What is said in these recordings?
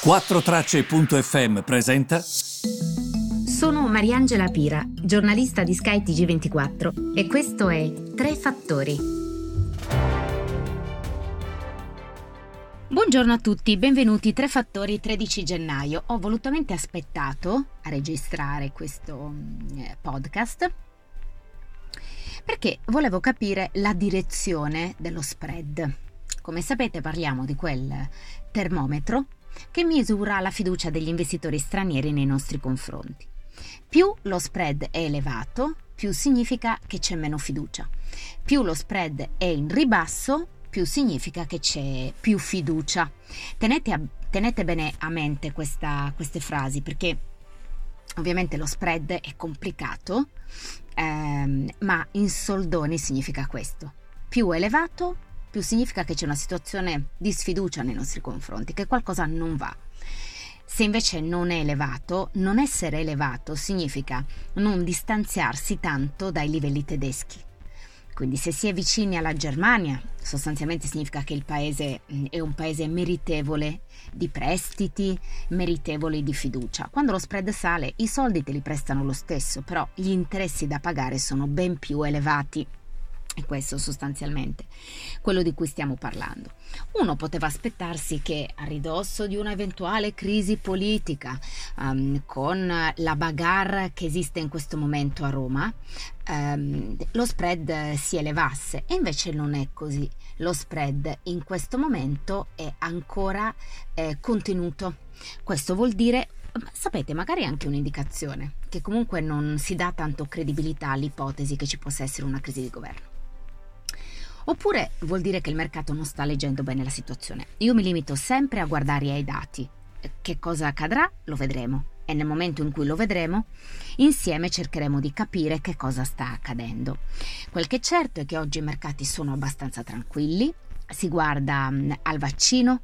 4Tracce.fm presenta. Sono Mariangela Pira, giornalista di Sky TG24 e questo è Tre Fattori. Buongiorno a tutti, benvenuti Tre Fattori 13 gennaio. Ho volutamente aspettato a registrare questo mm, podcast perché volevo capire la direzione dello spread. Come sapete parliamo di quel termometro che misura la fiducia degli investitori stranieri nei nostri confronti. Più lo spread è elevato, più significa che c'è meno fiducia. Più lo spread è in ribasso, più significa che c'è più fiducia. Tenete, a, tenete bene a mente questa, queste frasi perché ovviamente lo spread è complicato, ehm, ma in soldoni significa questo. Più elevato, più significa che c'è una situazione di sfiducia nei nostri confronti, che qualcosa non va. Se invece non è elevato, non essere elevato significa non distanziarsi tanto dai livelli tedeschi. Quindi se si è vicini alla Germania, sostanzialmente significa che il paese mm, è un paese meritevole di prestiti, meritevole di fiducia. Quando lo spread sale, i soldi te li prestano lo stesso, però gli interessi da pagare sono ben più elevati. È questo sostanzialmente quello di cui stiamo parlando. Uno poteva aspettarsi che a ridosso di un'eventuale crisi politica, um, con la bagarre che esiste in questo momento a Roma, um, lo spread si elevasse e invece non è così. Lo spread in questo momento è ancora eh, contenuto. Questo vuol dire sapete, magari anche un'indicazione che comunque non si dà tanto credibilità all'ipotesi che ci possa essere una crisi di governo. Oppure vuol dire che il mercato non sta leggendo bene la situazione. Io mi limito sempre a guardare ai dati. Che cosa accadrà? Lo vedremo. E nel momento in cui lo vedremo, insieme cercheremo di capire che cosa sta accadendo. Quel che è certo è che oggi i mercati sono abbastanza tranquilli, si guarda mm, al vaccino,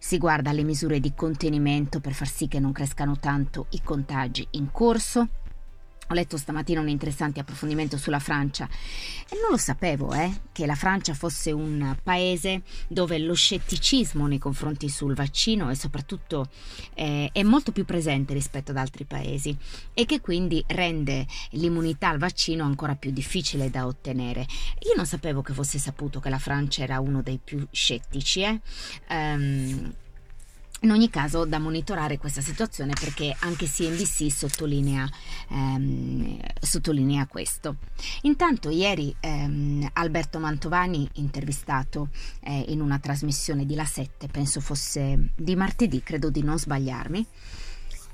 si guarda alle misure di contenimento per far sì che non crescano tanto i contagi in corso, ho letto stamattina un interessante approfondimento sulla Francia e non lo sapevo, eh, che la Francia fosse un paese dove lo scetticismo nei confronti sul vaccino e soprattutto eh, è molto più presente rispetto ad altri paesi e che quindi rende l'immunità al vaccino ancora più difficile da ottenere. Io non sapevo che fosse saputo che la Francia era uno dei più scettici, eh. Um, in ogni caso da monitorare questa situazione perché anche CNBC sottolinea, ehm, sottolinea questo. Intanto ieri ehm, Alberto Mantovani, intervistato eh, in una trasmissione di La 7, penso fosse di martedì, credo di non sbagliarmi,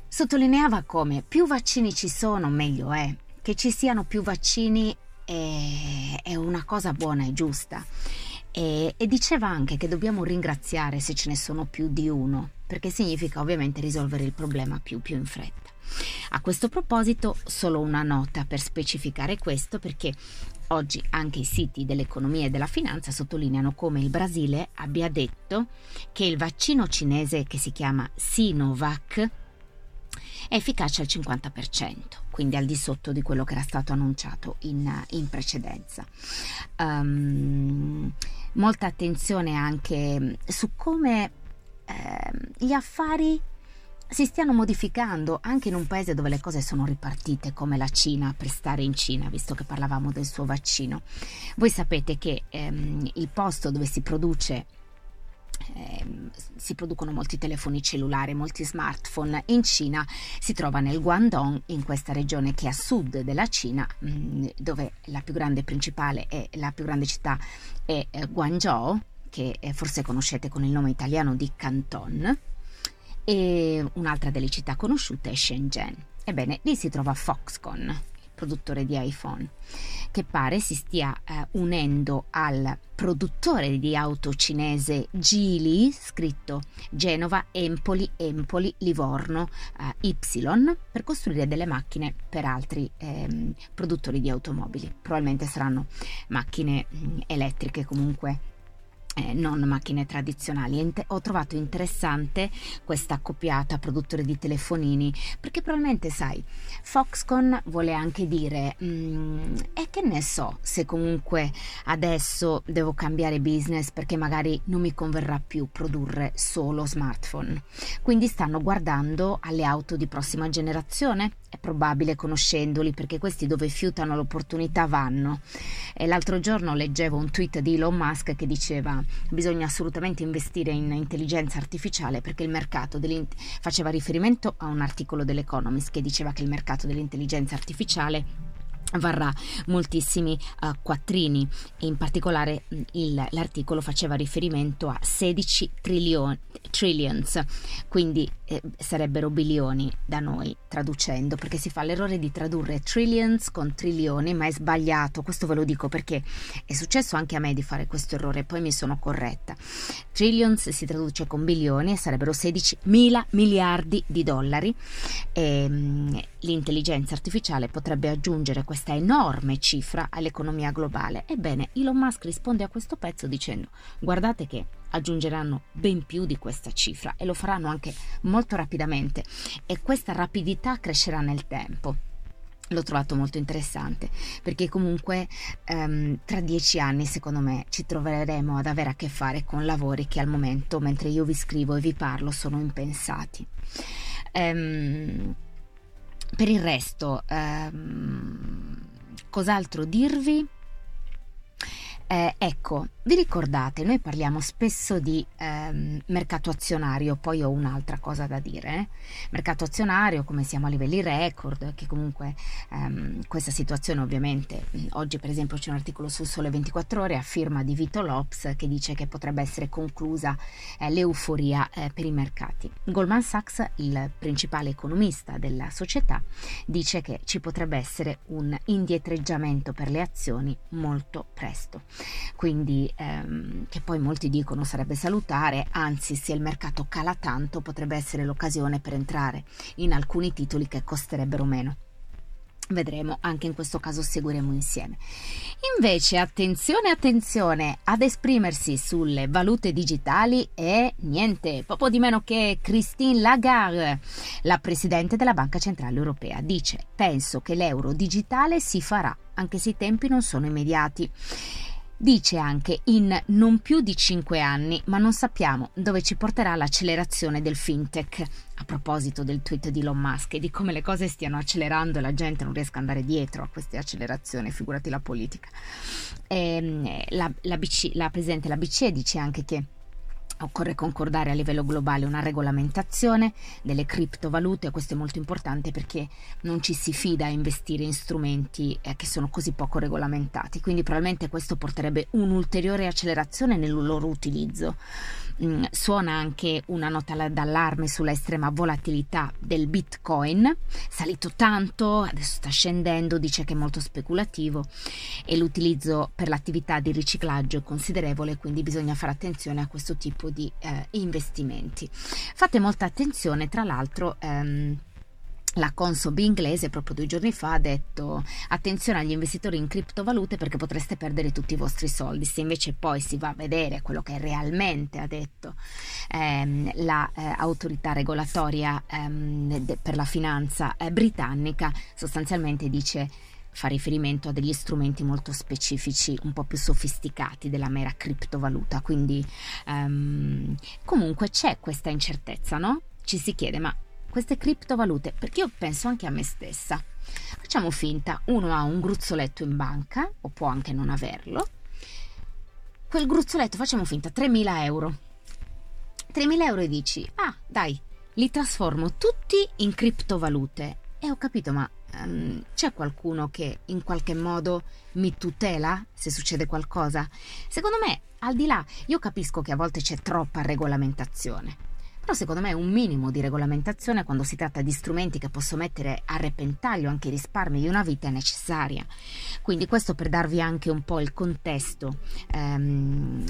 sottolineava come più vaccini ci sono meglio è, che ci siano più vaccini è, è una cosa buona e giusta. E, e, diceva anche che dobbiamo ringraziare se ce ne sono più di uno, perché significa ovviamente risolvere il problema più, più in fretta. A questo proposito, solo una nota per specificare questo, perché oggi anche i siti dell'economia e della finanza sottolineano come il Brasile abbia detto che il vaccino cinese che si chiama Sinovac è efficace al 50%, quindi al di sotto di quello che era stato annunciato in, in precedenza. Um, molta attenzione anche su come eh, gli affari si stiano modificando anche in un paese dove le cose sono ripartite come la Cina per stare in Cina, visto che parlavamo del suo vaccino. Voi sapete che ehm, il posto dove si produce eh, si producono molti telefoni cellulari, molti smartphone. In Cina si trova nel Guangdong, in questa regione che è a sud della Cina, mm, dove la più grande principale e la più grande città è eh, Guangzhou, che eh, forse conoscete con il nome italiano di Canton, e un'altra delle città conosciute è Shenzhen. Ebbene, lì si trova Foxconn, produttore di iPhone, che pare si stia eh, unendo al produttore di auto cinese Geely, scritto Genova, Empoli, Empoli, Livorno, eh, Y, per costruire delle macchine per altri ehm, produttori di automobili. Probabilmente saranno macchine mh, mm, elettriche comunque eh, non macchine tradizionali. Ho trovato interessante questa accoppiata produttore di telefonini perché probabilmente sai, Foxconn vuole anche dire mm, e che ne so se comunque adesso devo cambiare business perché magari non mi converrà più produrre solo smartphone. Quindi stanno guardando alle auto di prossima generazione è probabile conoscendoli perché questi dove fiutano l'opportunità vanno. E l'altro giorno leggevo un tweet di Elon Musk che diceva bisogna assolutamente investire in intelligenza artificiale perché il mercato faceva riferimento a un articolo dell'Economist che diceva che il mercato dell'intelligenza artificiale varrà moltissimi uh, quattrini e in particolare il, l'articolo faceva riferimento a 16 trillion, trillions, quindi eh, sarebbero bilioni da noi traducendo, perché si fa l'errore di tradurre trillions con trilioni, ma è sbagliato, questo ve lo dico perché è successo anche a me di fare questo errore, poi mi sono corretta. Trillions si traduce con bilioni e sarebbero 16 mila miliardi di dollari e mh, l'intelligenza artificiale potrebbe aggiungere questa enorme cifra all'economia globale. Ebbene, Elon Musk risponde a questo pezzo dicendo guardate che aggiungeranno ben più di questa cifra e lo faranno anche molto rapidamente e questa rapidità crescerà nel tempo. L'ho trovato molto interessante perché comunque um, tra dieci anni secondo me ci troveremo ad avere a che fare con lavori che al momento mentre io vi scrivo e vi parlo sono impensati. Um, per il resto, um, cos'altro dirvi? Eh, ecco, vi ricordate, noi parliamo spesso di ehm, mercato azionario, poi ho un'altra cosa da dire. Eh? Mercato azionario, come siamo a livelli record, che comunque ehm, questa situazione ovviamente, oggi per esempio c'è un articolo sul Sole 24 ore a firma di Vito Lops che dice che potrebbe essere conclusa eh, l'euforia eh, per i mercati. Goldman Sachs, il principale economista della società, dice che ci potrebbe essere un indietreggiamento per le azioni molto presto quindi ehm, che poi molti dicono sarebbe salutare, anzi se il mercato cala tanto potrebbe essere l'occasione per entrare in alcuni titoli che costerebbero meno. Vedremo, anche in questo caso seguiremo insieme. Invece, attenzione, attenzione ad esprimersi sulle valute digitali e niente, poco di meno che Christine Lagarde, la presidente della Banca Centrale Europea, dice: Penso che l'euro digitale si farà, anche se i tempi non sono immediati. Dice anche in non più di 5 anni, ma non sappiamo dove ci porterà l'accelerazione del fintech. A proposito del tweet di Elon Musk e di come le cose stiano accelerando e la gente non riesca ad andare dietro a queste accelerazioni, figurati la politica. E, ehm, la, la, BC, la Presidente della BCE dice anche che Occorre concordare a livello globale una regolamentazione delle criptovalute, questo è molto importante perché non ci si fida a investire in strumenti eh, che sono così poco regolamentati, quindi probabilmente questo porterebbe un'ulteriore accelerazione nel loro utilizzo. Mm, suona anche una nota d'allarme sulla estrema volatilità del Bitcoin, salito tanto, adesso sta scendendo, dice che è molto speculativo e l'utilizzo per l'attività di riciclaggio è considerevole, quindi bisogna fare attenzione a questo tipo di eh, investimenti. Fate molta attenzione, tra l'altro. Ehm, la Consob inglese proprio due giorni fa ha detto attenzione agli investitori in criptovalute perché potreste perdere tutti i vostri soldi. Se invece poi si va a vedere quello che realmente ha detto ehm, l'autorità la, eh, regolatoria ehm, de, per la finanza eh, britannica, sostanzialmente dice fa riferimento a degli strumenti molto specifici, un po' più sofisticati della mera criptovaluta. Quindi ehm, comunque c'è questa incertezza, no? Ci si chiede, ma queste criptovalute, perché io penso anche a me stessa. Facciamo finta, uno ha un gruzzoletto in banca, o può anche non averlo. Quel gruzzoletto, facciamo finta, 3.000 euro. 3.000 euro e dici, ah dai, li trasformo tutti in criptovalute. E ho capito, ma um, c'è qualcuno che in qualche modo mi tutela se succede qualcosa? Secondo me, al di là, io capisco che a volte c'è troppa regolamentazione però secondo me un minimo di regolamentazione quando si tratta di strumenti che possono mettere a repentaglio anche i risparmi di una vita è necessaria. Quindi questo per darvi anche un po' il contesto ehm,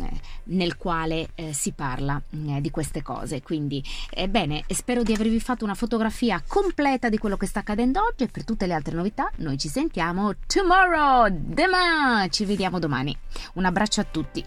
nel quale eh, si parla eh, di queste cose. Quindi ebbene, spero di avervi fatto una fotografia completa di quello che sta accadendo oggi e per tutte le altre novità noi ci sentiamo tomorrow, demain, ci vediamo domani. Un abbraccio a tutti.